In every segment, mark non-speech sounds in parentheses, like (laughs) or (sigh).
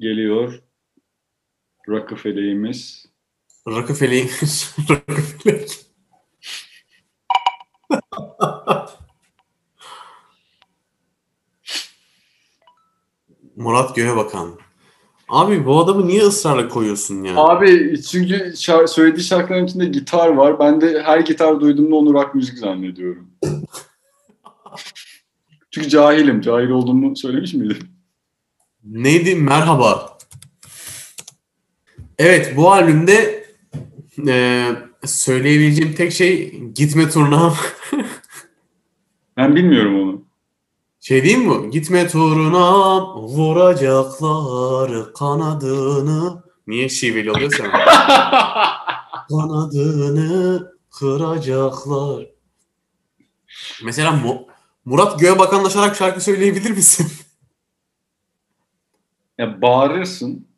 O zaman geliyor Rockefeller'imiz. Rockefeller. (laughs) Rockefeller. (laughs) Murat Göğebakan. Abi bu adamı niye ısrarla koyuyorsun ya? Abi çünkü şar- söylediği şarkıların içinde gitar var. Ben de her gitar duyduğumda onu rock müzik zannediyorum. (laughs) çünkü cahilim. Cahil olduğumu söylemiş miydim? Neydi? Merhaba. Evet bu albümde e, söyleyebileceğim tek şey gitme turnam. (laughs) Ben bilmiyorum onu. Şey diyeyim mi? Gitme turuna vuracaklar kanadını. Niye şiveli oluyorsa? (laughs) kanadını kıracaklar. Mesela Mu- Murat Göğebakanlaşarak şarkı söyleyebilir misin? Ya bağırırsın.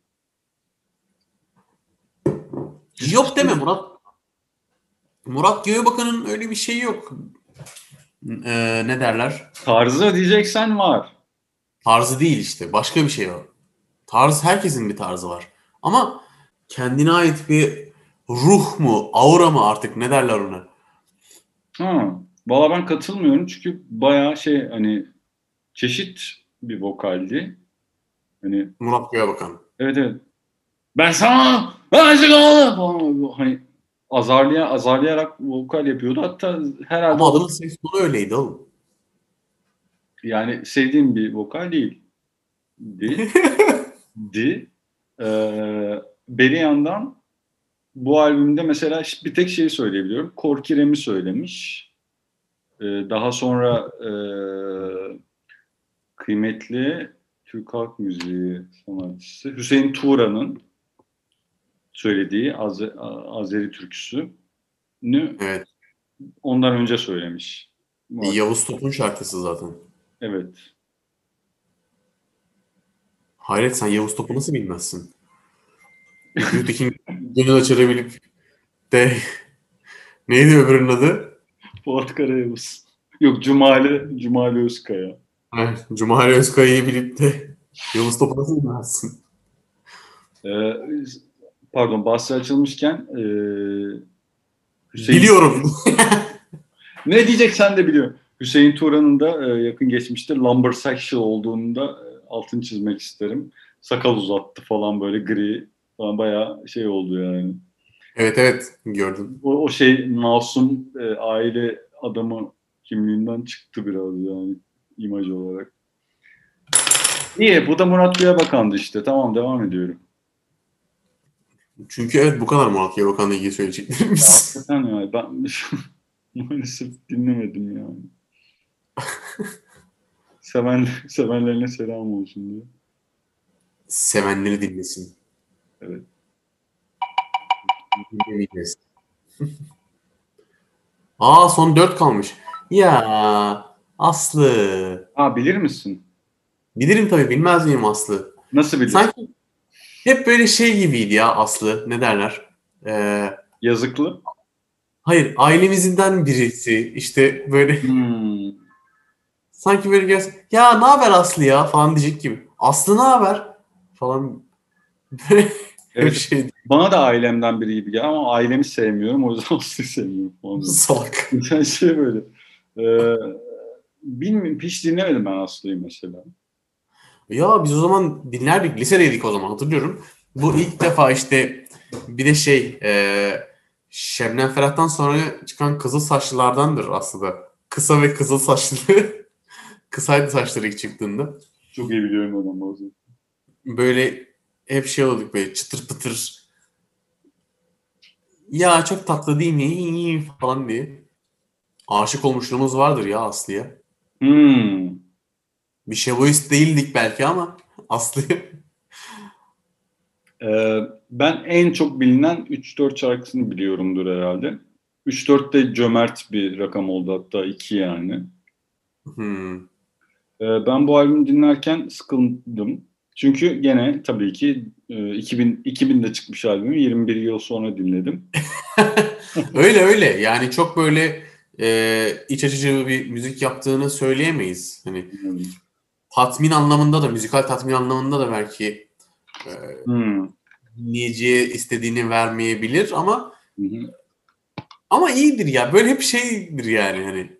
yok deme Murat. Murat Göğebakan'ın öyle bir şeyi yok. Ee, ne derler? Tarzı diyeceksen var. Tarzı değil işte. Başka bir şey o. Tarz herkesin bir tarzı var. Ama kendine ait bir ruh mu, aura mı artık ne derler ona? Ha. Valla ben katılmıyorum çünkü bayağı şey hani çeşit bir vokaldi. Hani Murat Göğebakan. evet evet. Ben sana aşık oldum falan. Hani azarlaya, azarlayarak vokal yapıyordu. Hatta herhalde Ama adamın ses tonu öyleydi oğlum. yani sevdiğim bir vokal değil. Di. (laughs) Di. Ee, beri yandan bu albümde mesela bir tek şeyi söyleyebiliyorum. Korkirem'i söylemiş. Ee, daha sonra e, kıymetli Türk halk müziği sanatçısı Hüseyin Tuğra'nın söylediği Az- Azeri türküsünü Evet. ondan önce söylemiş. Yavuz Top'un şarkısı zaten. Evet. Hayret sen Yavuz Top'u nasıl bilmezsin? Gültekin gönül açarabilip de (laughs) neydi öbürünün adı? Fuat Karayavuz. Yok Cumali, Cumali Özkaya. Evet, Cumali Özkaya'yı bilip de Yavuz Top'u nasıl bilmezsin? Ee, pardon bahsi açılmışken e, Hüseyin, Biliyorum. (laughs) ne diyeceksen de biliyorum. Hüseyin Turan'ın da e, yakın geçmişte lumbersexual olduğunu da e, altını çizmek isterim. Sakal uzattı falan böyle gri falan bayağı şey oldu yani. evet evet gördüm. O, o şey masum e, aile adamı kimliğinden çıktı biraz yani imaj olarak. İyi bu da Murat Göğebakan'dı işte. Tamam devam ediyorum. Çünkü evet bu kadar Murat Göğebakan'la ilgili söyleyeceklerimiz. Hakikaten ya ben (laughs) maalesef dinlemedim yani. (laughs) Seven, sevenlerine selam olsun diye. Sevenleri dinlesin. Evet. Dinlemeyiz. (laughs) Aa son 4 kalmış. Ya Aslı. Ha bilir misin? Bilirim tabii bilmez miyim Aslı? Nasıl bilir? Sanki hep böyle şey gibiydi ya Aslı. Ne derler? Ee, Yazıklı. hayır ailemizden birisi işte böyle Hmm. sanki böyle gels ya ne haber Aslı ya falan diyecek gibi. Aslı ne haber falan böyle (laughs) Evet, şey bana da ailemden biri gibi geldi ama ailemi sevmiyorum. O yüzden (laughs) Aslı'yı sevmiyorum falan. salak. (laughs) Şey böyle. Ee, bilmiyorum hiç dinlemedim ben Aslı'yı mesela. Ya biz o zaman dinlerdik. Lisedeydik o zaman hatırlıyorum. Bu ilk defa işte bir de şey e, Şebnem Ferah'tan sonra çıkan kızıl saçlılardandır aslında. Kısa ve kızıl saçlı. (laughs) Kısaydı saçları ilk çıktığında. Çok iyi biliyorum adam bazen. Böyle hep şey olduk böyle çıtır pıtır. Ya çok tatlı değil mi falan diye. Aşık olmuşluğumuz vardır ya Aslı'ya. Hmm. Bir şevoist değildik belki ama Aslı'ya. Ee, ben en çok bilinen 3-4 şarkısını biliyorumdur herhalde. 3-4 de cömert bir rakam oldu hatta 2 yani. Hmm. Ee, ben bu albümü dinlerken sıkıldım. Çünkü gene tabii ki e, 2000 2000'de çıkmış albümü 21 yıl sonra dinledim. (laughs) öyle öyle yani çok böyle e, iç açıcı bir müzik yaptığını söyleyemeyiz. Hani tatmin anlamında da, müzikal tatmin anlamında da belki e, Hmm. dinleyiciye istediğini vermeyebilir ama hı. ama iyidir ya. Böyle hep şeydir yani hani.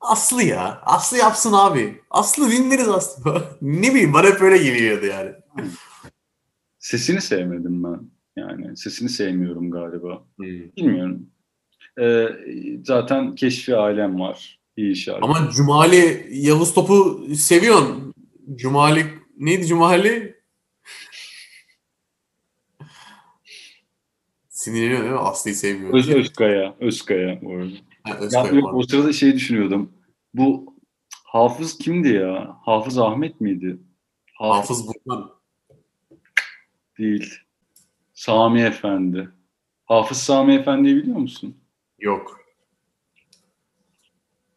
Aslı ya. Aslı yapsın abi. Aslı dinleriz Aslı. (laughs) ne bileyim bana hep öyle geliyordu yani. Sesini sevmedim ben. Yani sesini sevmiyorum galiba. Hmm. Bilmiyorum. Ee, zaten Keşfi Alem var. İyi şarkı. Ama Cumali Yavuz Top'u seviyorsun. Cumali neydi Cumali? Sinirleniyor değil mi? Aslı'yı sevmiyor. Öz, Özkaya. Özkaya bu arada. Ha, Ya, Özkaya yok, pardon. o sırada şey düşünüyordum. Bu Hafız kimdi ya? Hafız Ahmet miydi? Hafız Burhan. değil. Sami Efendi. Hafız Sami Efendi'yi biliyor musun? Yok.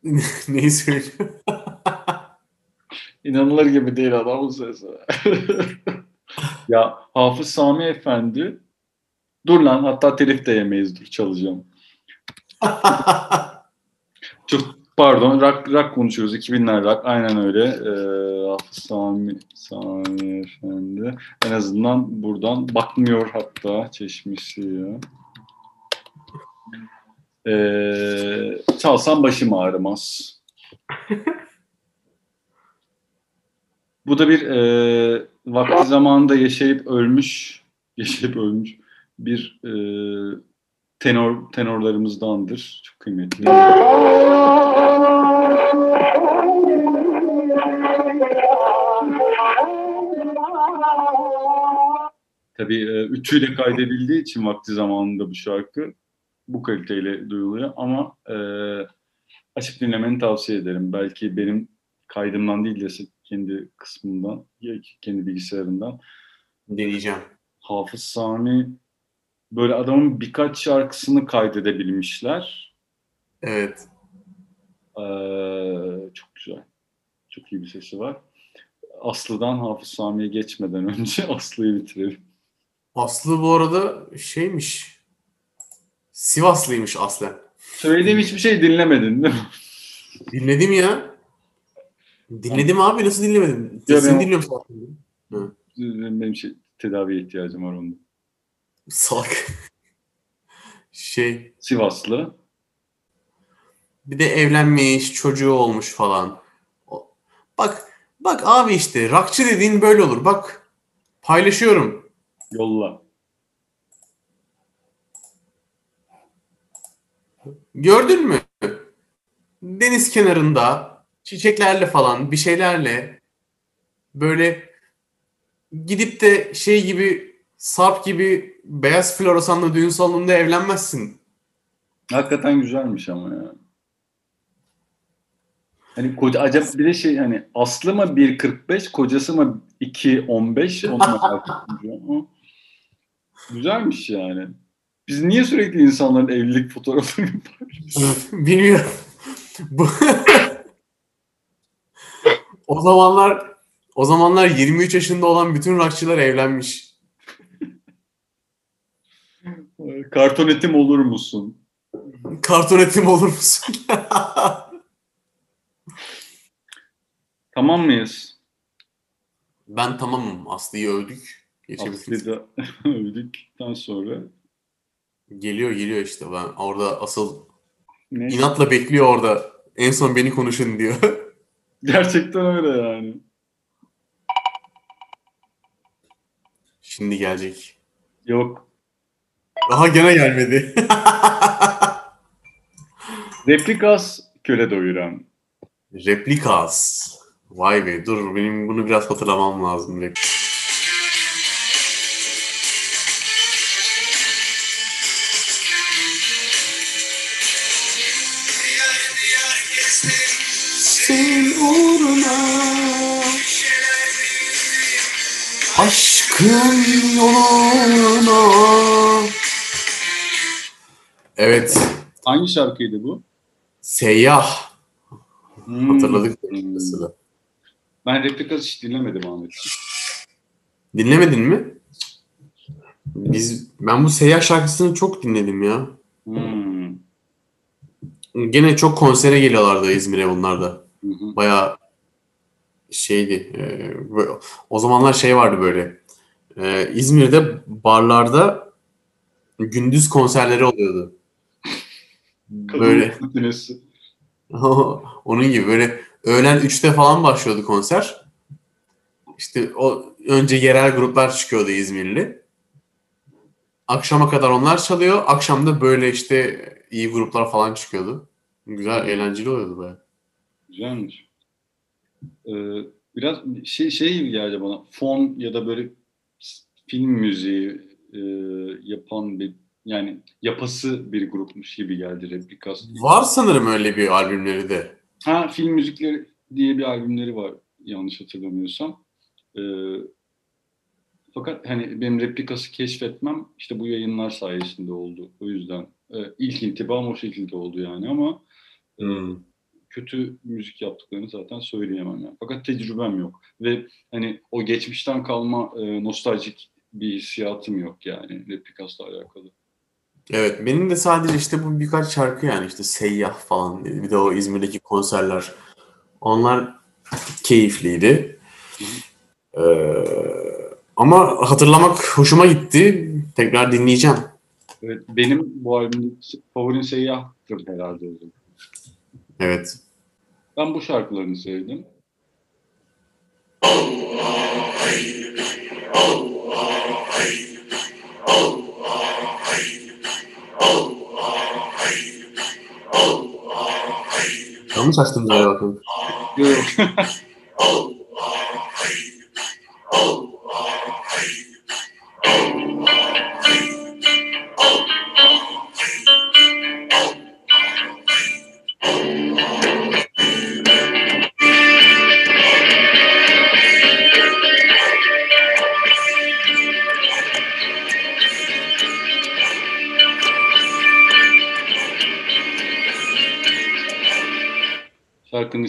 (laughs) Neyi söylüyor? (laughs) İnanılır gibi değil adamın sesi. (laughs) ya Hafız Sami Efendi dur lan hatta telif de yemeyiz dur çalacağım. Çok pardon rock, rock konuşuyoruz 2000'ler rock aynen öyle. Ee, Hafız Sami, Sami Efendi en azından buradan bakmıyor hatta çeşmesi ya. Ee, çalsam başım ağrımaz. Bu da bir e, vakti zamanında yaşayıp ölmüş, (laughs) yaşayıp ölmüş bir e, tenor tenorlarımızdandır. Çok kıymetli. Tabii e, ütüyle kaydedildiği için vakti zamanında bu şarkı bu kaliteyle duyuluyor ama e, açıp dinlemeni tavsiye ederim. Belki benim kaydımdan değil de kendi kısmından, ya kendi bilgisayarından. Deneyeceğim. Hafız Sami böyle adamın birkaç şarkısını kaydedebilmişler. Evet. Ee, çok güzel. Çok iyi bir sesi var. Aslı'dan Hafız Sami'ye geçmeden önce (laughs) Aslı'yı bitirelim. Aslı bu arada şeymiş. Sivaslıymış aslen. Söylediğim hiçbir şey dinlemedin değil mi? Dinledim ya. Dinledim abi nasıl dinlemedim? Ya Sesini ben- dinliyorum zaten. Benim şey, tedaviye ihtiyacım var onda. Salak. Şey Sivaslı. bir de evlenmiş çocuğu olmuş falan. Bak bak abi işte rakçı dediğin böyle olur. Bak paylaşıyorum. Yolla. Gördün mü? Deniz kenarında çiçeklerle falan bir şeylerle böyle gidip de şey gibi Sarp gibi beyaz floresanlı düğün salonunda evlenmezsin. Hakikaten güzelmiş ama ya. Hani koca, acaba bir de şey hani Aslı mı 1.45 kocası mı 2.15 onu merak (laughs) Güzelmiş yani. Biz niye sürekli insanların evlilik fotoğraflarını (laughs) paylaşıyoruz? Bilmiyorum. O zamanlar o zamanlar 23 yaşında olan bütün rockçılar evlenmiş. Karton etim olur musun? Karton etim olur musun? (laughs) Tamam mıyız? ben tamamım. Aslı'yı övdük. Aslı'yı da (laughs) övdükten sonra Geliyor geliyor işte. Ben orada asıl ne? inatla bekliyor orada. En son beni konuşun diyor. (laughs) Gerçekten öyle yani. Şimdi gelecek. Yok. Aha gene gelmedi. (laughs) Replikas köle doyuran. Replikas. Vay be dur benim bunu biraz hatırlamam lazım. Rep- Aşkın yoluna Evet. Hangi şarkıydı bu? Seyyah. Hmm. Hatırladık Hmm. Ben Replikas hiç dinlemedim Ahmet. Dinlemedin mi? Biz ben bu Seyyah şarkısını çok dinledim ya. Hmm. Gene çok konsere geliyorlardı İzmir'e bunlar da. Hı hı. Bayağı şeydi. e, o zamanlar şey vardı böyle. E, İzmir'de barlarda gündüz konserleri oluyordu. Böyle (laughs) onun gibi böyle öğlen 3'te falan başlıyordu konser. İşte o önce yerel gruplar çıkıyordu İzmirli. Akşama kadar onlar çalıyor. Akşam da böyle işte iyi gruplar falan çıkıyordu. Güzel, eğlenceli oluyordu baya. Güzelmiş. Ee, biraz şey şey gibi geldi bana. Fon ya da böyle film müziği e, yapan bir yani yapası bir grupmuş gibi geldi Replikas. Var sanırım öyle bir albümleri de. Ha film müzikleri diye bir albümleri var yanlış hatırlamıyorsam. Ee, fakat hani benim replikası keşfetmem işte bu yayınlar sayesinde oldu. O yüzden e, ilk intibam o şekilde oldu yani ama e, Hmm. kötü müzik yaptıklarını zaten söyleyemem yani. Fakat tecrübem yok ve hani o geçmişten kalma e, nostaljik bir hissiyatım yok yani replikasla alakalı. Evet benim de sadece işte bu birkaç şarkı yani işte Seyyah falan bir de o İzmir'deki konserler onlar keyifliydi. Ee, ama hatırlamak hoşuma gitti. Tekrar dinleyeceğim. Evet, benim bu albümün favorim Seyyah'tır herhalde. Evet. Ben bu şarkılarını sevdim. Açtım galiba bakın. Yok, yok. (laughs) Şarkının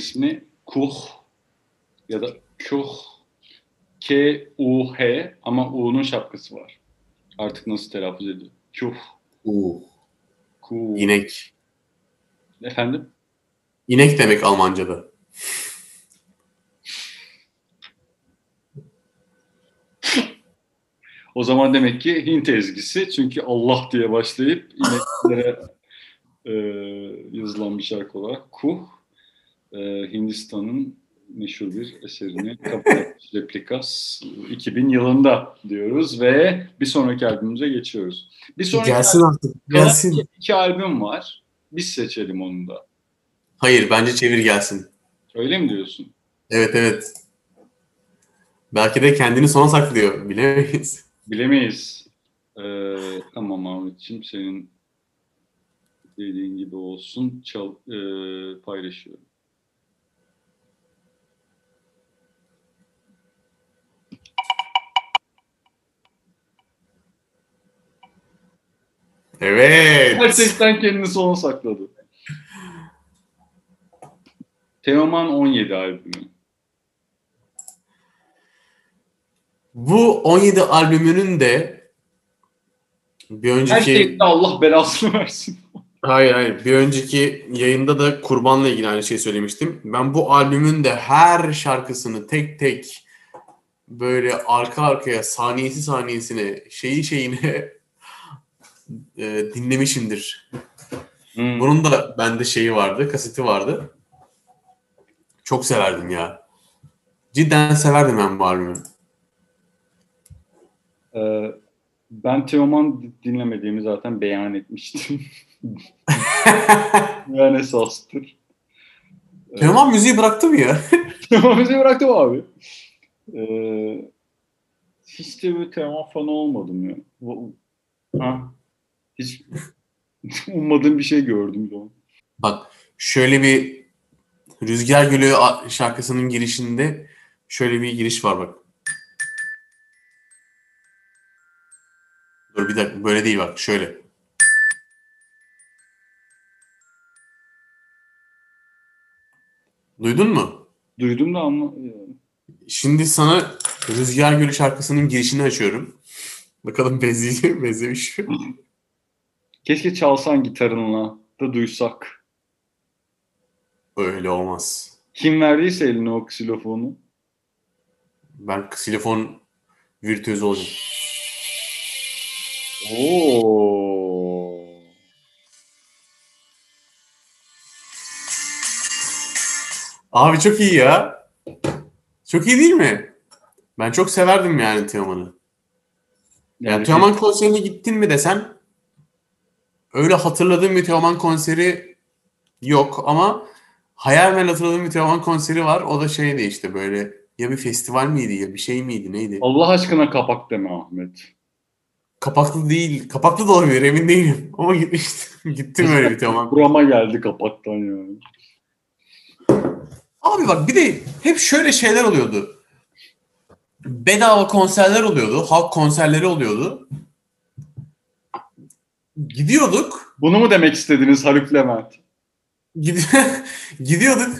ismi Kuh ya da Kuh K-U-H ama U'nun şapkası var. Artık nasıl telaffuz ediyor? Kuh. Uh, Kuh. inek. Efendim? İnek demek Almanca'da. O zaman demek ki Hint ezgisi çünkü Allah diye başlayıp ineklere e, yazılan bir şarkı olarak Kuh e, Hindistan'ın meşhur bir eserini (laughs) Replikas 2000 yılında diyoruz ve bir sonraki albümümüze geçiyoruz. Bir sonraki Gelsin artık. Gelsin. iki, iki albüm var. Biz seçelim onu da. Hayır bence çevir gelsin. Öyle mi diyorsun? Evet evet. Belki de kendini sona saklıyor. Bilemeyiz. Bilemeyiz. Ee, tamam Ahmetciğim senin dediğin gibi olsun. Çal, e, paylaşıyorum. Evet. Gerçekten kendini sona sakladı. Teoman 17 albümü. Bu 17 albümünün de bir Her önceki şeyde Allah belasını versin. hayır hayır bir önceki yayında da kurbanla ilgili aynı şey söylemiştim. Ben bu albümün de her şarkısını tek tek böyle arka arkaya saniyesi saniyesine şeyi şeyine e, dinlemişimdir. Hmm. Bunun da bende şeyi vardı, kaseti vardı. Çok severdim ya. Cidden severdim ben bu albümü. Ee, ben Teoman dinlemediğimi zaten beyan etmiştim. (laughs) yani esastır. Teoman müziği bıraktı mı ya? (laughs) Teoman müziği bıraktım abi. Ee, hiç de bir Teoman fanı olmadım ya. Ha? Hiç (laughs) ummadığım bir şey gördüm an. Bak şöyle bir Rüzgar Gölü şarkısının girişinde şöyle bir giriş var bak. Dur bir dakika böyle değil bak şöyle. Duydun mu? Duydum da ama Şimdi sana Rüzgar Gölü şarkısının girişini açıyorum. Bakalım benziyor, (laughs) benzemiş mi? (laughs) keşke çalsan gitarınla da duysak. Öyle olmaz. Kim verdiyse eline o ksilofonu. Ben ksilofon virtüözü olacağım. Oo. Abi çok iyi ya. Çok iyi değil mi? Ben çok severdim yani Teoman'ı. Yani Teoman konserine gittin mi desem öyle hatırladığım bir Teoman konseri yok ama hayal hatırladığım bir Teoman konseri var. O da şeydi işte böyle ya bir festival miydi ya bir şey miydi neydi? Allah aşkına kapak deme Ahmet. Kapaklı değil. Kapaklı da olabilir emin değilim. (laughs) Ama gitmiştim. Gittim öyle bir Teoman. Burama geldi kapaktan yani. Abi bak bir de hep şöyle şeyler oluyordu. Bedava konserler oluyordu. Halk konserleri oluyordu. Gidiyorduk. Bunu mu demek istediniz Haluk Levent? (laughs) Gidiyorduk.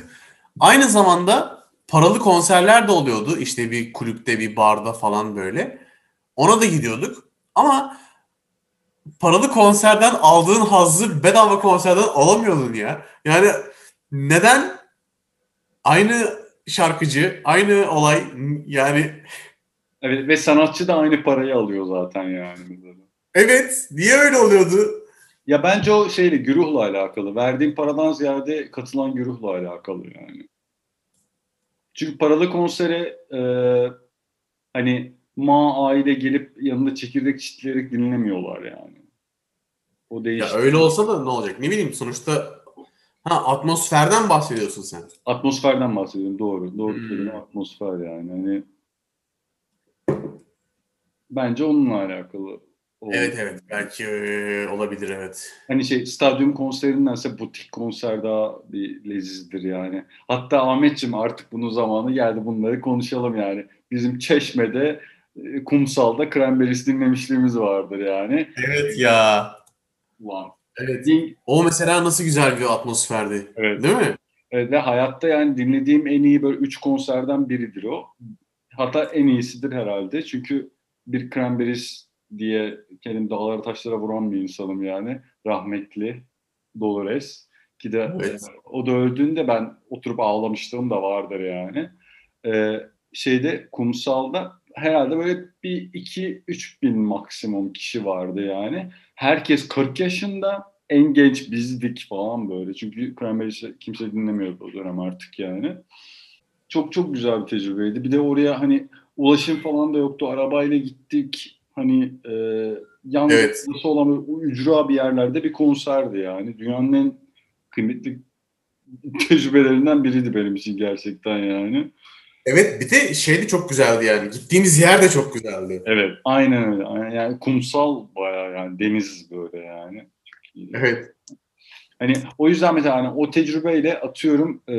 Aynı zamanda paralı konserler de oluyordu. İşte bir kulüpte, bir barda falan böyle. Ona da gidiyorduk. Ama paralı konserden aldığın hazzı bedava konserden alamıyordun ya. Yani neden aynı şarkıcı, aynı olay yani Evet ve sanatçı da aynı parayı alıyor zaten yani. Evet, niye öyle oluyordu? Ya bence o şeyle güruhla alakalı. Verdiğin paradan ziyade katılan güruhla alakalı yani. Çünkü paralı konsere e, hani ma aile gelip yanında çekirdek çitleyerek dinlemiyorlar yani. O değişti. Ya öyle olsa da ne olacak? Ne bileyim sonuçta ha atmosferden bahsediyorsun sen. Atmosferden bahsediyorum doğru. Doğru hmm. kelime atmosfer yani. Hani bence onunla alakalı. Evet evet belki e, olabilir evet. Hani şey stadyum konserindense butik konser daha bir lezizdir yani. Hatta Ahmetciğim artık bunun zamanı geldi bunları konuşalım yani. Bizim Çeşme'de e, kumsalda Cranberries dinlemişliğimiz vardır yani. Evet ya. Ulan. Evet. Din... O mesela nasıl güzel bir atmosferdi. Evet. Değil mi? Evet ve hayatta yani dinlediğim en iyi böyle üç konserden biridir o. Hatta en iyisidir herhalde. Çünkü bir Cranberries diye kendim dağlara taşlara vuran bir insanım yani. Rahmetli Dolores. Ki de evet. o da öldüğünde ben oturup ağlamıştım da vardır yani. Ee, şeyde kumsalda herhalde böyle bir iki üç bin maksimum kişi vardı yani. Herkes 40 yaşında en genç bizdik falan böyle. Çünkü Cranberries kimse dinlemiyordu o dönem artık yani. Çok çok güzel bir tecrübeydi. Bir de oraya hani ulaşım falan da yoktu. Arabayla gittik. Hani e, yan evet. olan ücra bir yerlerde bir konserdi yani. Dünyanın en kıymetli tecrübelerinden biriydi benim için gerçekten yani. Evet bir de şey de çok güzeldi yani. Gittiğimiz yer de çok güzeldi. Evet aynen öyle. Yani kumsal bayağı yani deniz böyle yani. Evet. Hani o yüzden mesela hani o tecrübeyle atıyorum e,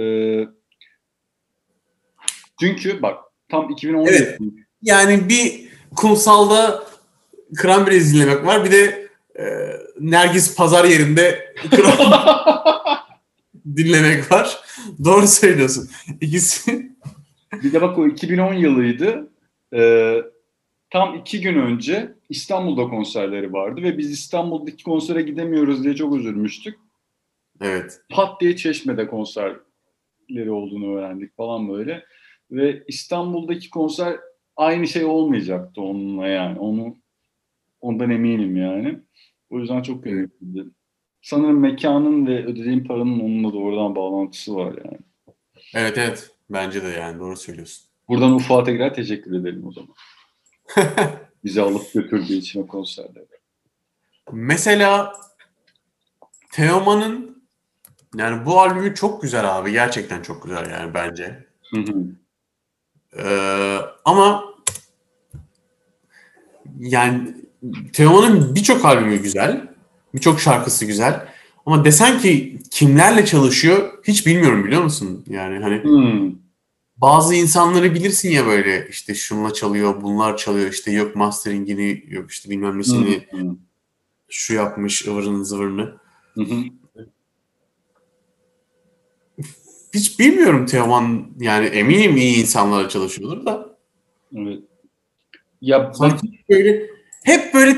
çünkü bak tam 2017 evet. Yani bir kumsalda Cranberries dinlemek var. Bir de e, Nergis pazar yerinde (laughs) dinlemek var. Doğru söylüyorsun. İkisi. Bir de bak o 2010 yılıydı. Ee, tam iki gün önce İstanbul'da konserleri vardı ve biz İstanbul'daki konsere gidemiyoruz diye çok üzülmüştük. Evet. Pat diye Çeşme'de konserleri olduğunu öğrendik falan böyle. Ve İstanbul'daki konser aynı şey olmayacaktı onunla yani. Onu ondan eminim yani. O yüzden çok kıymetliydi. Sanırım mekanın ve ödediğim paranın onunla doğrudan bağlantısı var yani. Evet evet. Bence de yani doğru söylüyorsun. Buradan Ufuk'a tekrar teşekkür edelim o zaman. (laughs) Bizi alıp götürdüğü için o konserde. Mesela Teoman'ın yani bu albümü çok güzel abi. Gerçekten çok güzel yani bence. Hı hı. Ee, ama yani Teoman'ın birçok albümü güzel. Birçok şarkısı güzel. Ama desen ki kimlerle çalışıyor hiç bilmiyorum biliyor musun? Yani hani hmm. bazı insanları bilirsin ya böyle işte şunla çalıyor, bunlar çalıyor işte yok masteringini yok işte bilmem nesini hmm. şu yapmış ıvırını zıvırını. Hmm. Hiç bilmiyorum Teoman yani eminim iyi insanlarla çalışıyordur da. Evet. Ya Sanki böyle hep böyle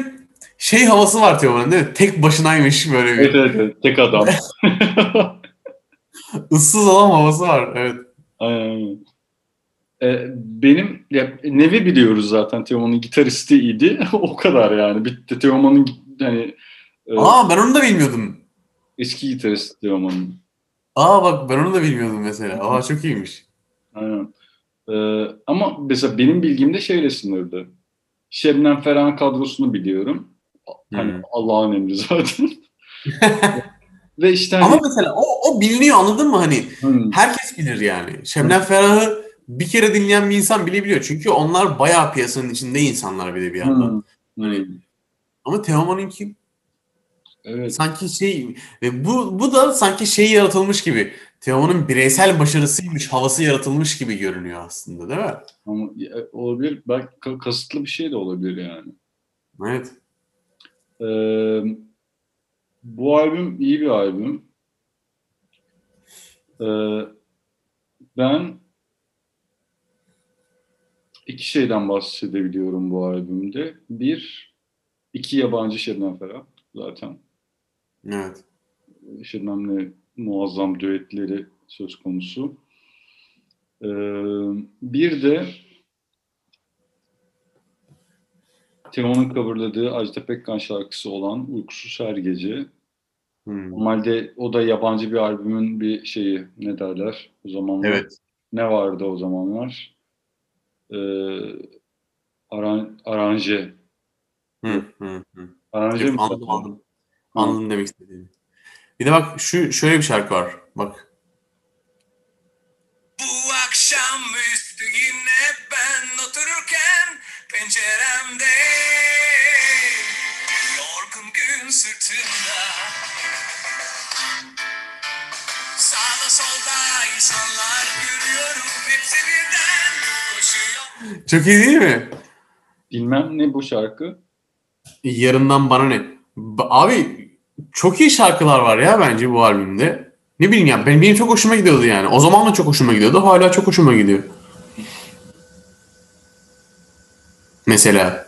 şey havası var Teoman'ın değil mi? Tek başınaymış böyle bir. Evet evet, evet. tek adam. (laughs) (laughs) Issız olan havası var evet. Aynen. E, benim ya, Nevi biliyoruz zaten Teoman'ın gitaristiydi. (laughs) o kadar yani. Bitti. Teoman'ın hani e, Aa ben onu da bilmiyordum. Eski gitarist Teoman'ın. Aa bak ben onu da bilmiyordum mesela. Aa çok iyiymiş. Aynen. Ee, ama mesela benim bilgimde şeyle sınırlı. Şebnem Ferah'ın kadrosunu biliyorum. Hani hmm. Allah'ın emri zaten. (laughs) Ve işte hani... Ama mesela o, o biliniyor anladın mı hani? Hmm. Herkes bilir yani. Şebnem Ferah'ı bir kere dinleyen bir insan bile biliyor. Çünkü onlar bayağı piyasanın içinde insanlar bir de bir yandan. Hmm. Hani, ama Teoman'ınki Evet. Sanki şey ve bu bu da sanki şey yaratılmış gibi. Teoman'ın bireysel başarısıymış, havası yaratılmış gibi görünüyor aslında değil mi? Ama olabilir. Belki kasıtlı bir şey de olabilir yani. Evet. Ee, bu albüm iyi bir albüm. Ee, ben iki şeyden bahsedebiliyorum bu albümde. Bir, iki yabancı Şebnem Ferah zaten. Evet. Şebnem'le muazzam düetleri söz konusu. Ee, bir de Teoman'ın coverladığı Ajda Pekkan şarkısı olan Uykusuz Her Gece. Hmm. Normalde o da yabancı bir albümün bir şeyi ne derler o zamanlar. Evet. Ne vardı o zamanlar? Ee, aran, aranje. Hı, hı, hı. Aranje mi? Anladım, anladım. Anladım demek istediğini. Bir de bak şu şöyle bir şarkı var. Bak. Bu akşam üstü yine ben otururken penceremde yorgun gün sırtımda sağda solda insanlar görüyorum hepsi birden koşuyor. Çok iyi değil mi? Bilmem ne bu şarkı. Yarından bana ne? Abi çok iyi şarkılar var ya bence bu albümde. Ne bileyim ya benim, benim çok hoşuma gidiyordu yani. O zaman da çok hoşuma gidiyordu. Hala çok hoşuma gidiyor. Mesela.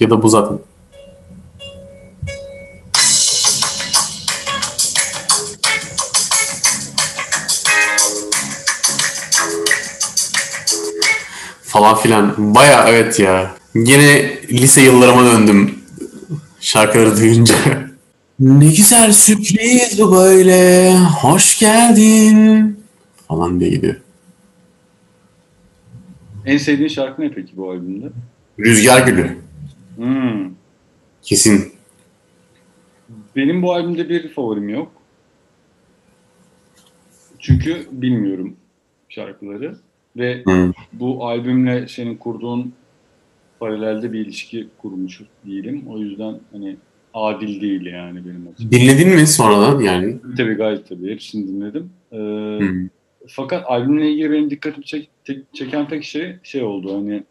Ya da bu zaten. Falan filan. Baya evet ya. Yine lise yıllarıma döndüm şarkıları duyunca. (laughs) ne güzel sürpriz bu böyle. Hoş geldin. Falan diye gidiyor. En sevdiğin şarkı ne peki bu albümde? Rüzgar Gülü. Hmm. Kesin. Benim bu albümde bir favorim yok. Çünkü bilmiyorum şarkıları. Ve hmm. bu albümle senin kurduğun paralelde bir ilişki kurmuş değilim. O yüzden hani adil değil yani benim açımdan. Dinledin mi sonradan yani? Tabii gayet tabii. Hepsini dinledim. Ee. Fakat albümle ilgili benim dikkatimi çek, tek, çeken tek şey şey oldu hani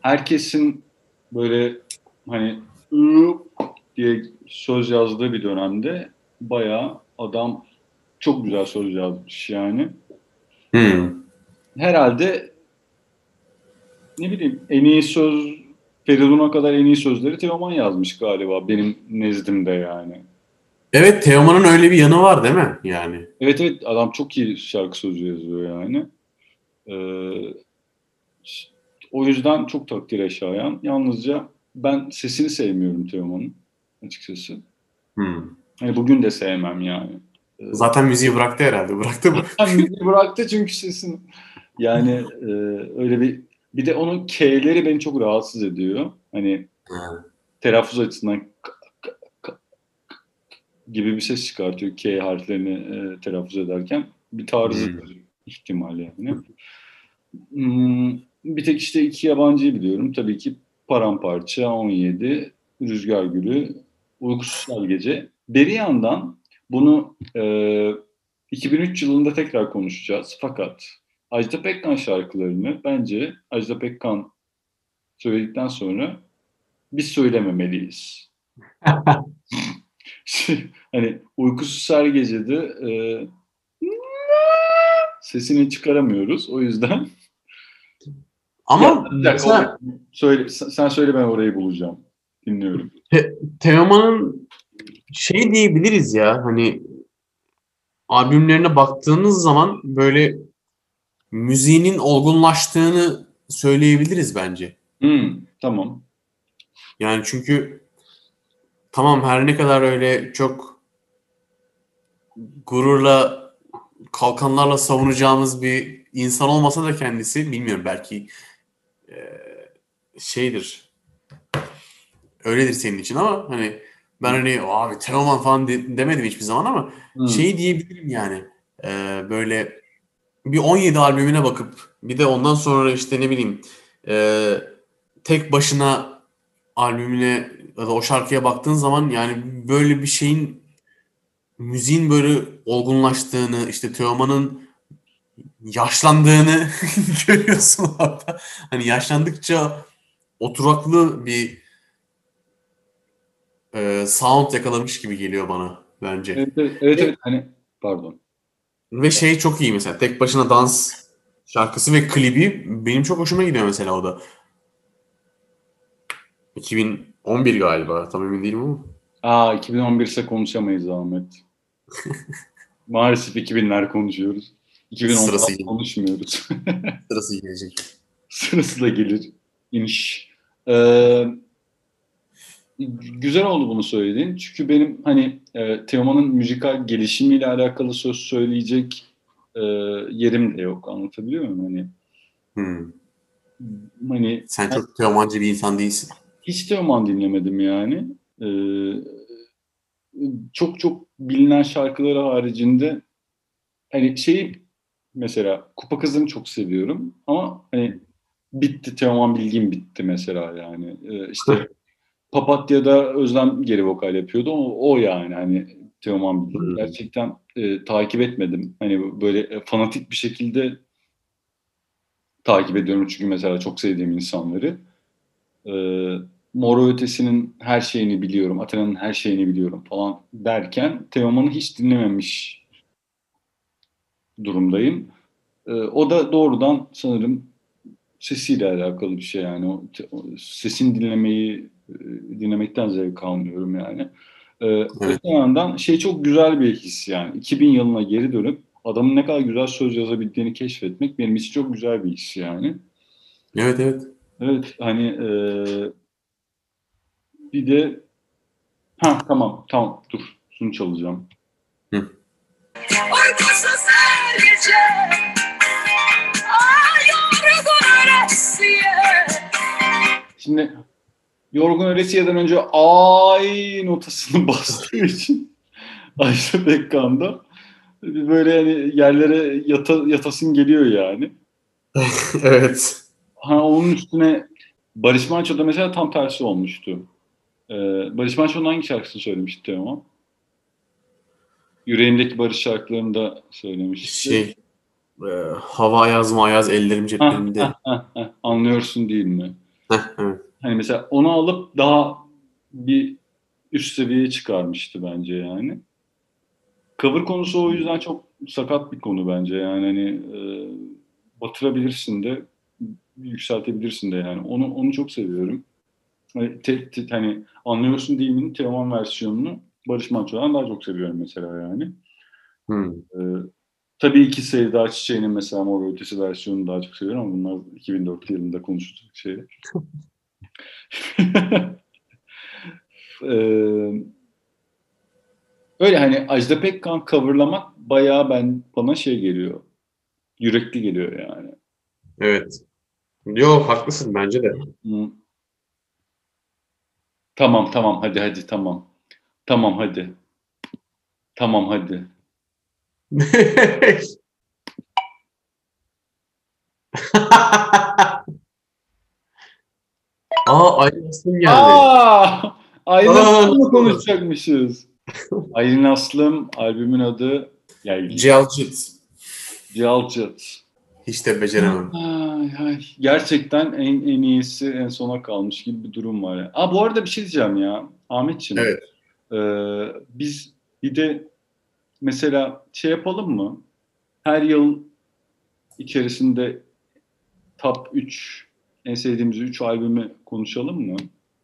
herkesin böyle hani diye söz yazdığı bir dönemde bayağı adam çok güzel söz yazmış yani. Hmm herhalde ne bileyim en iyi söz Feridun'a kadar en iyi sözleri Teoman yazmış galiba benim nezdimde yani. Evet Teoman'ın öyle bir yanı var değil mi yani? Evet evet adam çok iyi şarkı sözü yazıyor yani. Ee, o yüzden çok takdire şayan. Yalnızca ben sesini sevmiyorum Teoman'ın açıkçası. Hmm. Yani bugün de sevmem yani. Zaten müziği bıraktı herhalde. Bıraktı mı? müziği bıraktı çünkü sesini yani e, öyle bir bir de onun K'leri beni çok rahatsız ediyor. Hani telaffuz açısından gibi bir ses çıkartıyor K harflerini e, telaffuz ederken. Bir tarzı hmm. ihtimal yani. Hmm, bir tek işte iki yabancıyı biliyorum. Tabii ki Paramparça, 17, Rüzgar Gülü, Uykusuz Gece. Beri yandan bunu e, 2003 yılında tekrar konuşacağız. Fakat Ajda Pekkan şarkılarını bence Ajda Pekkan söyledikten sonra biz söylememeliyiz. (laughs) hani uykusuz her gecede e, sesini çıkaramıyoruz. O yüzden (laughs) Ama Ya, mesela söyle, sen söyle ben orayı bulacağım. Dinliyorum. Teoman'ın şey diyebiliriz ya hani albümlerine baktığınız zaman böyle müziğinin olgunlaştığını söyleyebiliriz bence. Hmm, tamam. Yani çünkü tamam her ne kadar öyle çok gururla kalkanlarla savunacağımız bir insan olmasa da kendisi bilmiyorum belki e, şeydir öyledir senin için ama hani ben hani abi Teoman falan de- demedim hiçbir zaman ama Hmm. şey diyebilirim yani e, böyle bir 17 albümüne bakıp bir de ondan sonra işte ne bileyim e, tek başına albümüne ya da o şarkıya baktığın zaman yani böyle bir şeyin müziğin böyle olgunlaştığını işte Teoman'ın yaşlandığını (laughs) görüyorsun orada. Hani yaşlandıkça oturaklı bir e, sound yakalamış gibi geliyor bana bence. Evet, evet, evet, evet. Hani, pardon. Ve şey çok iyi mesela. Tek başına dans şarkısı ve klibi benim çok hoşuma gidiyor mesela o da. 2011 galiba. Tam emin değilim ama. Aa 2011 ise konuşamayız Ahmet. (laughs) Maalesef 2000'ler konuşuyoruz. 2010'lar Sırası gibi. konuşmuyoruz. Sırası (laughs) gelecek. Sırası da gelir. İniş. Ee, güzel oldu bunu söylediğin. Çünkü benim hani e, Teoman'ın müzikal gelişimiyle alakalı söz söyleyecek e, yerim de yok. Anlatabiliyor muyum? Hani Hmm. hani Sen çok Teomancı bir insan değilsin. hiç Teoman dinlemedim yani. Ee, çok çok bilinen şarkıları haricinde hani şeyi mesela Kupa Kızı'nı çok seviyorum ama hani bitti Teoman Bilgin bitti mesela yani. Ee, işte (laughs) Papatya'da Özlem geri vokal yapıyordu o, o yani hani Teoman Bilgin. Hmm. Gerçekten e, takip etmedim. Hani böyle e, fanatik bir şekilde takip ediyorum çünkü mesela çok sevdiğim insanları. Ee, Moro Ötesi'nin her şeyini biliyorum, Athena'nın her şeyini biliyorum falan derken Teoman'ı hiç dinlememiş durumdayım. Ee, o da doğrudan sanırım sesiyle alakalı bir şey yani. O, o sesin dinlemeyi e, dinlemekten zevk almıyorum yani. Ee, öte yandan şey çok güzel bir his yani. 2000 yılına geri dönüp adamın ne kadar güzel söz yazabildiğini keşfetmek benim için çok güzel bir his yani. Evet evet. Evet hani e, bir de ha tamam tamam dur şunu çalacağım. Ölesiye Şimdi Yorgun Öğretiyeden önce ay notasını (laughs) bastığı için Ayşe Pekkan'da böyle hani yerlere yata, yatasın geliyor yani. (laughs) evet. Ha onun üstüne Barış Manço'da mesela tam tersi olmuştu. Ee, Barış Manço'nun hangi şarkısını söylemişti Teoman? Yüreğimdeki Barış şarkılarını da söylemişti. Şey e, hava ayaz mı ayaz ellerim ceplerimde. Anlıyorsun değil mi? Evet. Hani mesela onu alıp daha bir üst seviyeye çıkarmıştı bence yani. Cover konusu o yüzden çok sakat bir konu bence yani hani e, batırabilirsin de yükseltebilirsin de yani onu onu çok seviyorum. Hani, te, te- hani anlıyorsun değil mi? Teoman versiyonunu Barış Manço'dan daha çok seviyorum mesela yani. Hmm. Ee, tabii ki Sevda Çiçeği'nin mesela Mor Ötesi versiyonunu daha çok seviyorum ama bunlar 2004 yılında konuşulacak şeyler. (laughs) Ee, öyle hani Ajda Pekkan coverlamak bayağı ben bana şey geliyor. Yürekli geliyor yani. Evet. Yok haklısın bence de. Hı. Tamam tamam hadi hadi tamam. Tamam hadi. Tamam hadi. (laughs) Aa Aylin Aslım geldi. Aa! Aylin Aslım'la konuşacakmışız. Aylin Aslım albümün adı yani Celcit. Cihalcıt. Hiç de beceremem. Ay, ay. Gerçekten en, en iyisi en sona kalmış gibi bir durum var. Ya. Aa, bu arada bir şey diyeceğim ya Ahmetciğim. Evet. Ee, biz bir de mesela şey yapalım mı? Her yıl içerisinde top 3 en sevdiğimiz 3 albümü konuşalım mı?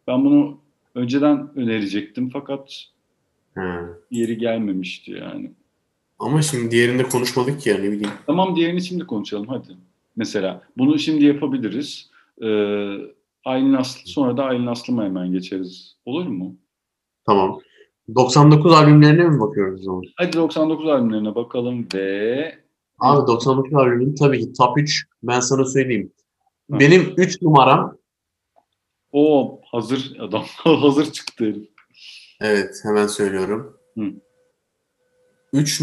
Ben bunu önceden önerecektim fakat Ha. yeri gelmemişti yani. Ama şimdi diğerinde konuşmadık ki ya ne bileyim. Tamam diğerini şimdi konuşalım hadi. Mesela bunu şimdi yapabiliriz. Ee, Aylin Aslı, sonra da Aylin Aslı'ma hemen geçeriz. Olur mu? Tamam. 99 albümlerine mi bakıyoruz o zaman? Hadi 99 albümlerine bakalım ve Abi 99 albümün tabii ki top 3 ben sana söyleyeyim. Benim 3 numaram o hazır adam (laughs) hazır çıktı herif. evet hemen söylüyorum. Hı. 3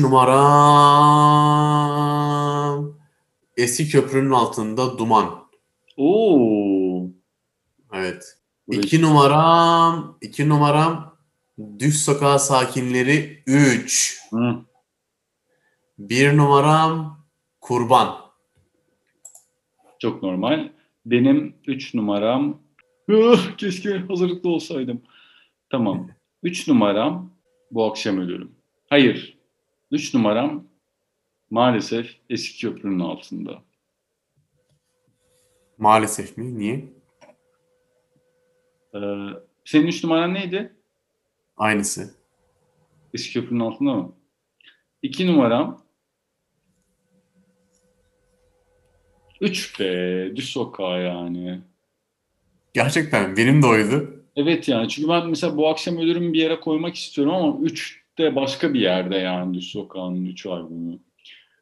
numaram Eski Köprünün altında Duman. Oo. Evet. Burayı- 2 numaram 2 numaram Düz Sokağı Sakinleri 3. Hı. 1 numaram Kurban. Çok normal. Benim 3 numaram Ah, keşke hazırlıklı olsaydım. Tamam. 3 numaram bu akşam ölürüm. Hayır. 3 numaram maalesef eski köprünün altında. Maalesef mi? Niye? Ee, senin 3 numaran neydi? Aynısı. Eski köprünün altında mı? 2 numaram 3 be. Düz sokağa yani. Gerçekten benim de oydu. Evet yani çünkü ben mesela bu akşam ölürüm bir yere koymak istiyorum ama 3 de başka bir yerde yani Düz Sokağı'nın 3 albümü.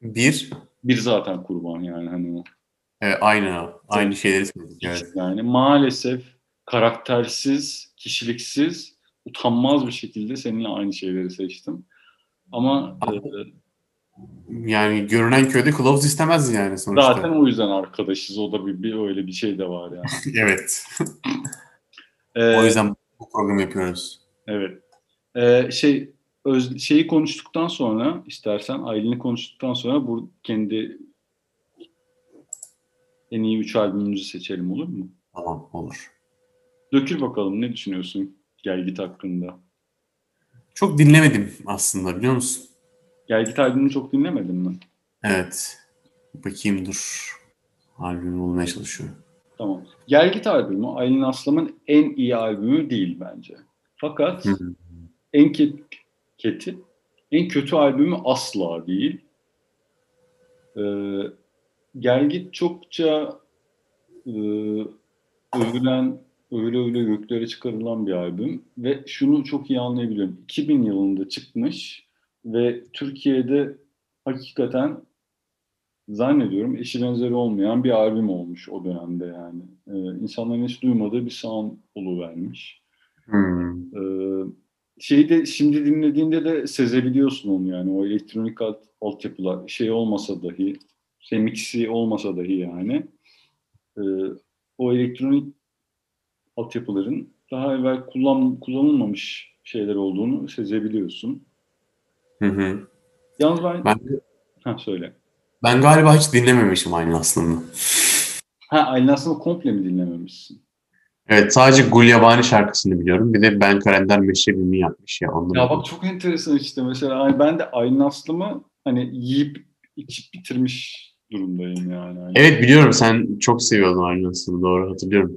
Bir, Bir zaten kurban yani hani e, aynı aynı şeyleri söyledik. Evet. Yani maalesef karaktersiz, kişiliksiz, utanmaz bir şekilde seninle aynı şeyleri seçtim. Ama e, Yani görünen köyde kılavuz istemez yani sonuçta. zaten o yüzden arkadaşız. O da bir, bir öyle bir şey de var yani. (laughs) evet. (laughs) Ee, O yüzden bu programı yapıyoruz. Evet. Ee, şey öz, şeyi konuştuktan sonra istersen Aylin'i konuştuktan sonra bu kendi en iyi 3 albümümüzü seçelim olur mu? Tamam olur. Dökül bakalım ne düşünüyorsun Gel Git hakkında? Çok dinlemedim aslında biliyor musun? Gel Git albümünü çok dinlemedin mi? Evet. Bakayım dur. Albümü bulmaya çalışıyorum. Tamam. Gel Git albümü Aylin Aslam'ın en iyi albümü değil bence. Fakat Hı hı. en keti, en kötü albümü asla değil. Ee, Gel Git çokça e, övülen, övüle övüle göklere çıkarılan bir albüm ve şunu çok iyi anlayabiliyorum. 2000 yılında çıkmış ve Türkiye'de hakikaten zannediyorum eşi benzeri olmayan bir albüm olmuş o dönemde yani. Ee, insanların hiç duymadığı bir sound vermiş. Hmm. Ee, şeyi de şimdi dinlediğinde de sezebiliyorsun onu yani o elektronik alt, altyapılar şey olmasa dahi şey mixi olmasa dahi yani Ee, o elektronik altyapıların daha evvel kullan, kullanılmamış şeyler olduğunu sezebiliyorsun. Hı hı. Yalnız ben... Ben, Ha söyle. ben galiba hiç dinlememişim aynı aslında. Ha Aylin aslında komple mi dinlememişsin? Evet sadece Gulyabani şarkısını biliyorum. Bir de Ben Kalender Meşrebimi yapmış ya. Onları Ya bak çok enteresan işte mesela hani ben de Aylin Aslım'ı hani yiyip içip bitirmiş durumdayım yani. Hani Evet biliyorum sen çok seviyordun aynı aslında doğru hatırlıyorum.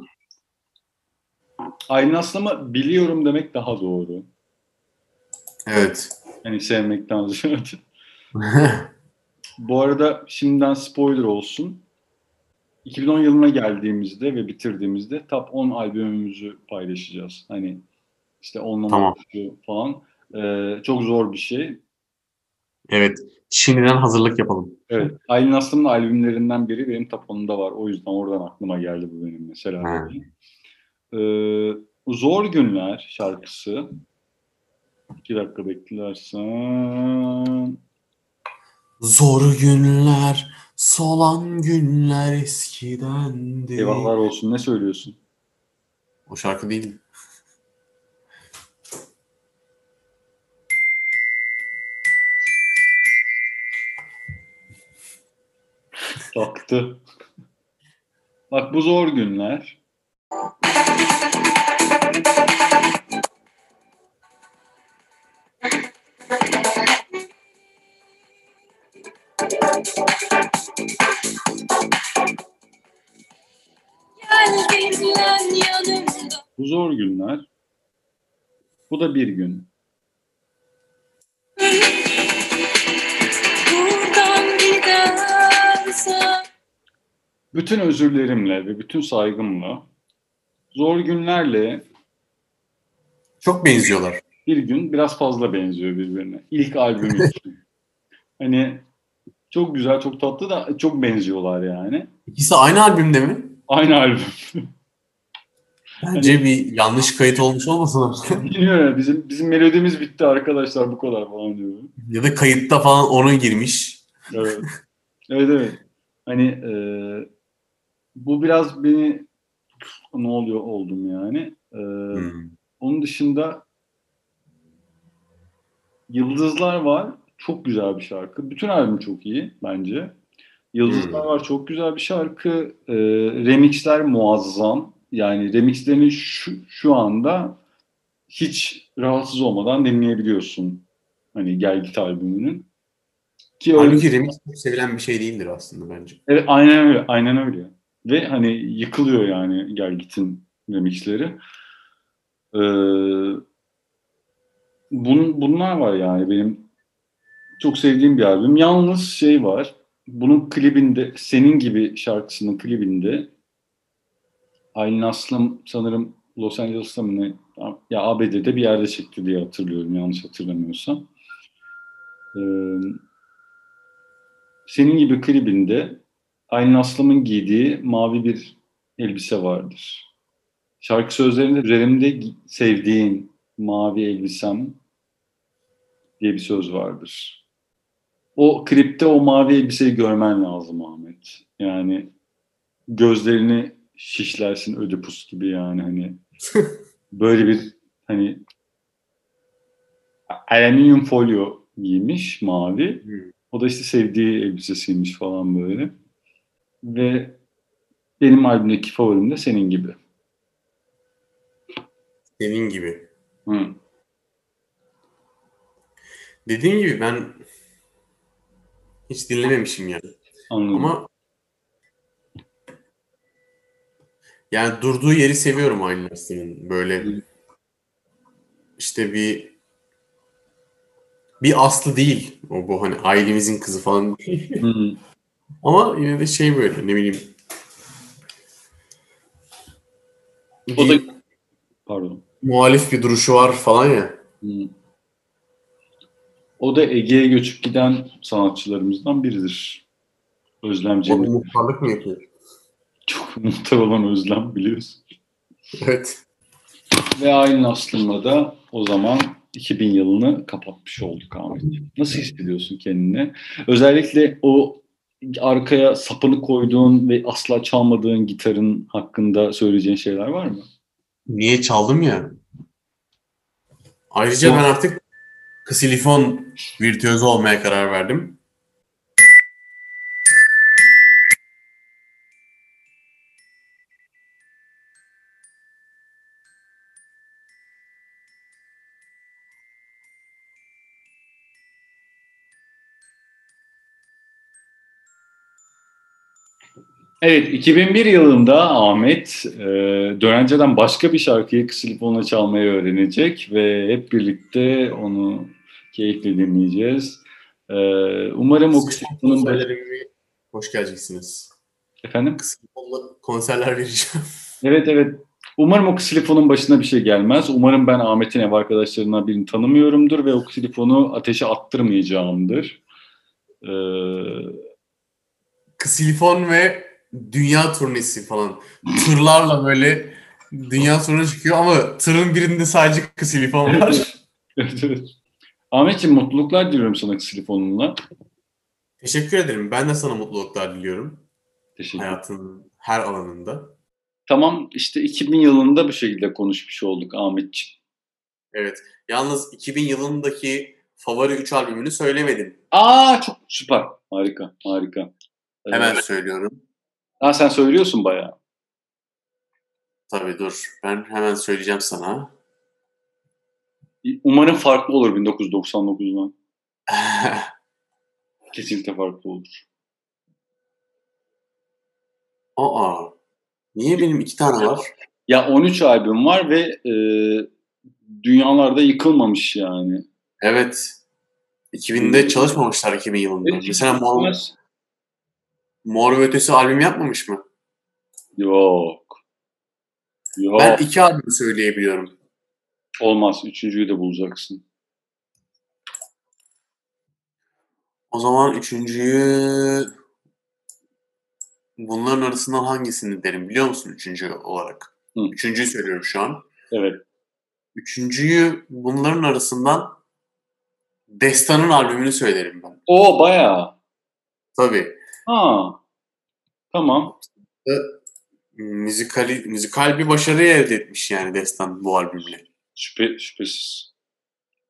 Aylin Aslım'ı biliyorum demek daha doğru. Evet. Hani sevmekten ziyade. (laughs) Bu arada şimdiden spoiler olsun. 2010 yılına geldiğimizde ve bitirdiğimizde top 10 albümümüzü paylaşacağız. Hani işte onlama Tamam. falan. Ee, çok zor bir şey. evet. Şimdiden hazırlık yapalım. Evet. Aylin Aslım'ın albümlerinden biri benim top 10'umda var. O yüzden oradan aklıma geldi bu benim mesela. Ee, Zor Günler şarkısı. İki dakika beklersen. Zor günler, solan günler eskidendi. Eyvahlar olsun. Ne söylüyorsun? O şarkı değil mi? Taktı. Bak bu zor günler. Da bir gün. Bütün özürlerimle ve bütün saygımla zor günlerle Çok benziyorlar. bir gün biraz fazla benziyor birbirine. İlk albüm (laughs) için. hani çok güzel, çok tatlı da çok benziyorlar yani. İkisi aynı albümde mi? Aynı albüm. (laughs) Bence bir yanlış kayıt olmuş olmasın? Bilmiyorum bizim bizim melodimiz bitti arkadaşlar bu kadar falan diyor. ya da kayıtta falan onun girmiş. Evet. evet evet. Hani e, bu biraz beni ne oluyor oldum yani. E, Hmm. Onun dışında Yıldızlar var. Çok güzel bir şarkı. Bütün albüm çok iyi bence. Yıldızlar Hmm. var. Çok güzel bir şarkı. E, remixler muazzam. Yani remixlerini şu, şu anda hiç rahatsız olmadan dinleyebiliyorsun. Hani Gel Git albümünün. Ki öyle- Halbuki remix çok sevilen bir şey değildir aslında bence. Evet aynen öyle. Aynen öyle. Ve hani yıkılıyor yani Gel Git'in remixleri. Ee, bun, bunlar var yani benim çok sevdiğim bir albüm. Yalnız şey var. Bunun klibinde, senin gibi şarkısının klibinde Aylin Aslım sanırım Los Angeles'ta mı ne? Ya ABD'de bir yerde çekti diye hatırlıyorum yanlış hatırlamıyorsam. Ee, senin gibi klibinde Aylin Aslım'ın giydiği mavi bir elbise vardır. Şarkı sözlerinde üzerimde sevdiğin mavi elbisem diye bir söz vardır. O klipte o mavi elbiseyi görmen lazım Ahmet. Yani gözlerini şişlersin ödipus gibi yani hani (laughs) böyle bir hani alüminyum folyo giymiş mavi. Hmm. O da işte sevdiği elbisesiymiş falan böyle. Ve benim albümdeki favorim de senin gibi. Senin gibi. Hı. Dediğim gibi ben hiç dinlememişim yani. Anladım. Ama yani durduğu yeri seviyorum Aslı'nın. Böyle işte bir bir Aslı değil o bu hani ailemizin kızı falan. Ama yine de şey böyle ne bileyim. O da pardon. muhalif bir duruşu var falan ya. Hı. O da Ege'ye göçüp giden sanatçılarımızdan biridir. Özlem O Cemil. muhtarlık mı yapıyor? Çok muhtar olan Özlem biliyorsun. Evet. Ve Aylin Aslı'nla da o zaman 2000 yılını kapatmış olduk Ahmet. Nasıl hissediyorsun kendini? Özellikle o arkaya sapını koyduğun ve asla çalmadığın gitarın hakkında söyleyeceğin şeyler var mı? Niye çaldım ya? Ayrıca ben artık ksilifon virtüözü olmaya karar verdim. Evet, 2001 yılında Ahmet e, Dörence'den başka bir şarkıyı kısilifonla çalmayı öğrenecek ve hep birlikte onu keyifle dinleyeceğiz. E, umarım o kısilifonun... konserlerime hoş geleceksiniz. Efendim? Kısilifonla konserler vereceğim. (laughs) Evet evet. Umarım o ksilifonun başına bir şey gelmez. Umarım ben Ahmet'in ev arkadaşlarından birini tanımıyorumdur ve o ksilifonu ateşe attırmayacağımdır. Ee, Ksilifon ve dünya turnesi falan. Tırlarla böyle dünya turuna çıkıyor ama tırın birinde sadece ksilifon var. evet, evet. Ahmetciğim mutluluklar diliyorum sana ksilifonunla. Teşekkür ederim. Ben de sana mutluluklar diliyorum. Teşekkür. Hayatın her alanında. Tamam işte 2000 yılında bu şekilde konuşmuş olduk Ahmetciğim. Evet. Yalnız 2000 yılındaki favori 3 albümünü söylemedin. Aa çok süper. Harika harika. Hemen söylüyorum. Ha, sen söylüyorsun bayağı. Tabii dur. Ben hemen söyleyeceğim sana. Umarım farklı olur 1999'dan. (laughs) Kesinlikle farklı olur. Aa. Niye benim iki tane var? Ya 13 albüm var ve e, dünyalarda yıkılmamış yani. Evet. 2000'de çalışmamışlar 2000 yılında. Evet, Mesela Mor. Mor ve Ötesi albüm yapmamış mı? Yok. Yok. Ben iki albüm söyleyebiliyorum. Olmaz. Üçüncüyü de bulacaksın. O zaman üçüncüyü bunların arasından hangisini derim biliyor musun üçüncü olarak? Hı. Üçüncüyü söylüyorum şu an. Evet. Üçüncüyü bunların arasından Destan'ın albümünü söylerim ben. O bayağı. Tabii. Ha. Tamam. Müzikali, müzikal bir başarı elde etmiş yani Destan bu albümle. Şüphe, şüphesiz.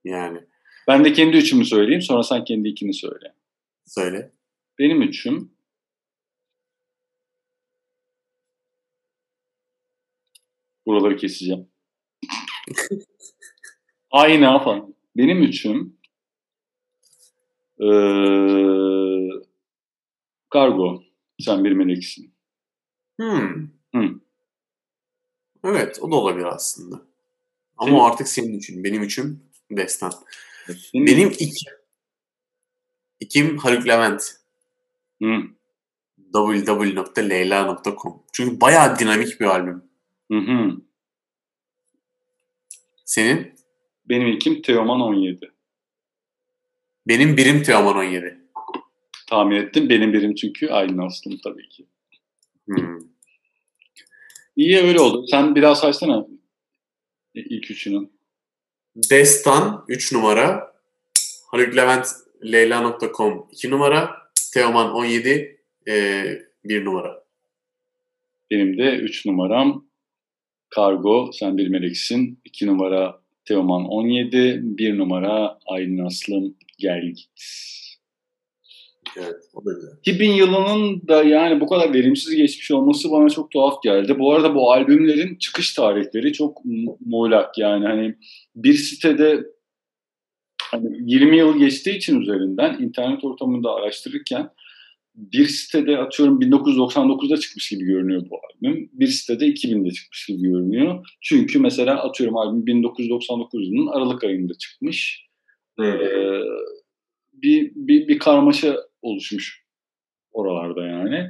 Yani Ben de kendi üçümü söyleyeyim. Sonra sen kendi ikini söyle. söyle. Benim üçüm Buraları keseceğim. (laughs) Ayna falan. Benim üçüm eee kargo. Sen bir meleksin. Hmm. Hı. Evet o da olabilir aslında. Ama Senin- o artık senin için. Benim için Destan. Senin- Benim iki. İkim Haluk Levent. Hı. www.leyla.com Çünkü bayağı dinamik bir albüm. Hı hı. Senin? Benim ilkim Teoman 17. Benim birim Teoman 17. Tahmin ettim. Benim birim çünkü Aylin Aslım tabii ki. Hmm. İyi öyle oldu. Sen biraz saysana ilk üçünü. Destan 3 numara. Haluk Levent Leyla.com 2 numara. Teoman 17 1 numara. Benim de 3 numaram Kargo, Sen Bir Meleksin. 2 numara Teoman 17. 1 numara Aylin Aslım Gel Git. Evet o da güzel. 2000 yılının da yani bu kadar verimsiz geçmiş olması bana çok tuhaf geldi. Bu arada bu albümlerin çıkış tarihleri çok mu- muğlak yani hani bir sitede hani 20 yıl geçtiği için üzerinden internet ortamında araştırırken bir sitede atıyorum 1999'da çıkmış gibi görünüyor bu albüm. Bir sitede 2000'de çıkmış gibi görünüyor. Çünkü mesela atıyorum albüm 1999 yılının Aralık ayında çıkmış. Ee, bir, bir, bir karmaşa oluşmuş oralarda yani.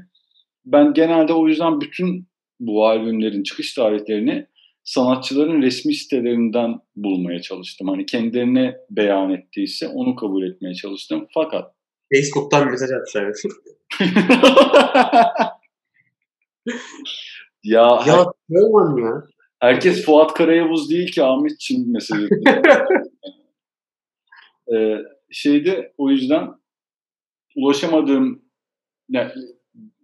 Ben genelde o yüzden bütün bu albümlerin çıkış tarihlerini sanatçıların resmi sitelerinden bulmaya çalıştım. Hani kendilerine beyan ettiyse onu kabul etmeye çalıştım. Fakat Facebook'tan mesaj atmışlar. (laughs) ya, her- ya Teoman ya. herkes Fuat Karayavuz değil ki Ahmetçin meselesi. (laughs) ee, şeyde o yüzden ulaşamadığım ne,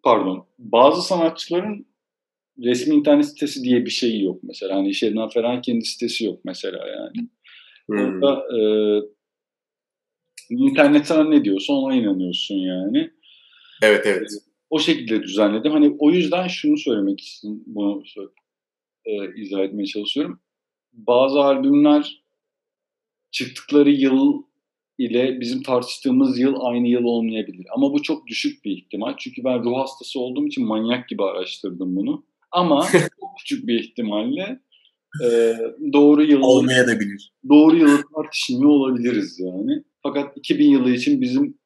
pardon bazı sanatçıların resmi internet sitesi diye bir şey yok mesela. Hani Şebnem Ferah'ın kendi sitesi yok mesela yani. Hmm. Orada e, internet sana ne diyorsa ona inanıyorsun yani. Evet evet. O şekilde düzenledim. Hani o yüzden şunu söylemek istedim. Bunu e, izah etmeye çalışıyorum. Bazı albümler çıktıkları yıl ile bizim tartıştığımız yıl aynı yıl olmayabilir. Ama bu çok düşük bir ihtimal. Çünkü ben ruh hastası olduğum için manyak gibi araştırdım bunu. Ama (laughs) çok küçük bir ihtimalle e, doğru yıl Olmaya da bilir. doğru yılı tartışmıyor olabiliriz yani. Fakat 2000 yılı için bizim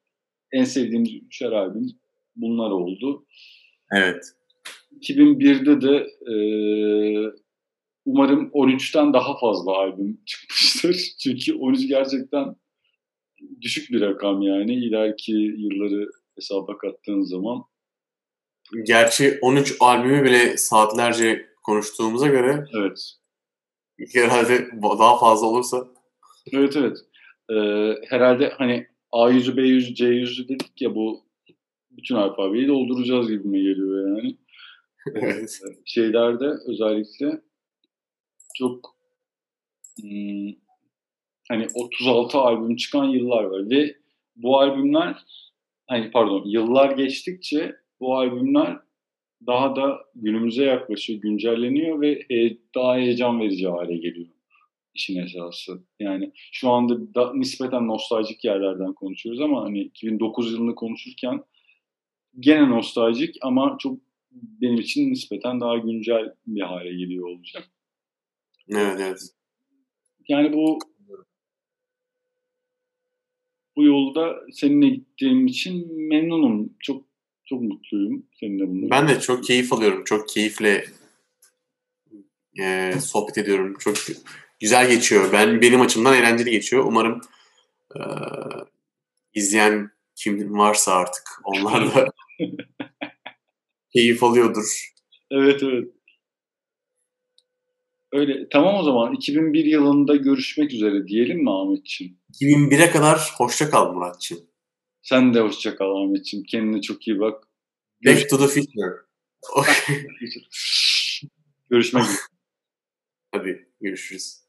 en sevdiğimiz üçer albüm bunlar oldu. Evet. 2001'de de e, umarım 13'ten daha fazla albüm (laughs) çıkmıştır. Çünkü 13 gerçekten düşük bir rakam yani. İleriki yılları hesaba kattığın zaman. Gerçi 13 albümü bile saatlerce konuştuğumuza göre Evet. herhalde daha fazla olursa Evet evet. E, herhalde hani A100'ü, B100'ü, C100'ü dedik ya bu bütün alfabeyi dolduracağız gibi mi geliyor yani. (laughs) evet. şeylerde özellikle çok hmm, hani 36 albüm çıkan yıllar var ve bu albümler hani pardon yıllar geçtikçe bu albümler daha da günümüze yaklaşıyor, güncelleniyor ve he- daha heyecan verici hale geliyor işin esası. Yani şu anda da nispeten nostaljik yerlerden konuşuyoruz ama hani 2009 yılını konuşurken gene nostaljik ama çok benim için nispeten daha güncel bir hale geliyor olacak. Evet evet. Yani bu bu yolda seninle gittiğim için memnunum. Çok çok mutluyum seninle bununla. Ben de çok keyif alıyorum. Çok keyifle e, sohbet ediyorum. Çok güzel geçiyor. Ben benim açımdan eğlenceli geçiyor. Umarım e, izleyen kim varsa artık onlar da (laughs) keyif alıyordur. Evet evet. Öyle. Tamam o zaman 2001 yılında görüşmek üzere diyelim mi Ahmetciğim? 2001'e kadar hoşça kal Muratçığım. Sen de hoşça kal Ahmetciğim. Kendine çok iyi bak. Back to the future. Görüşmek üzere. Hadi görüşürüz.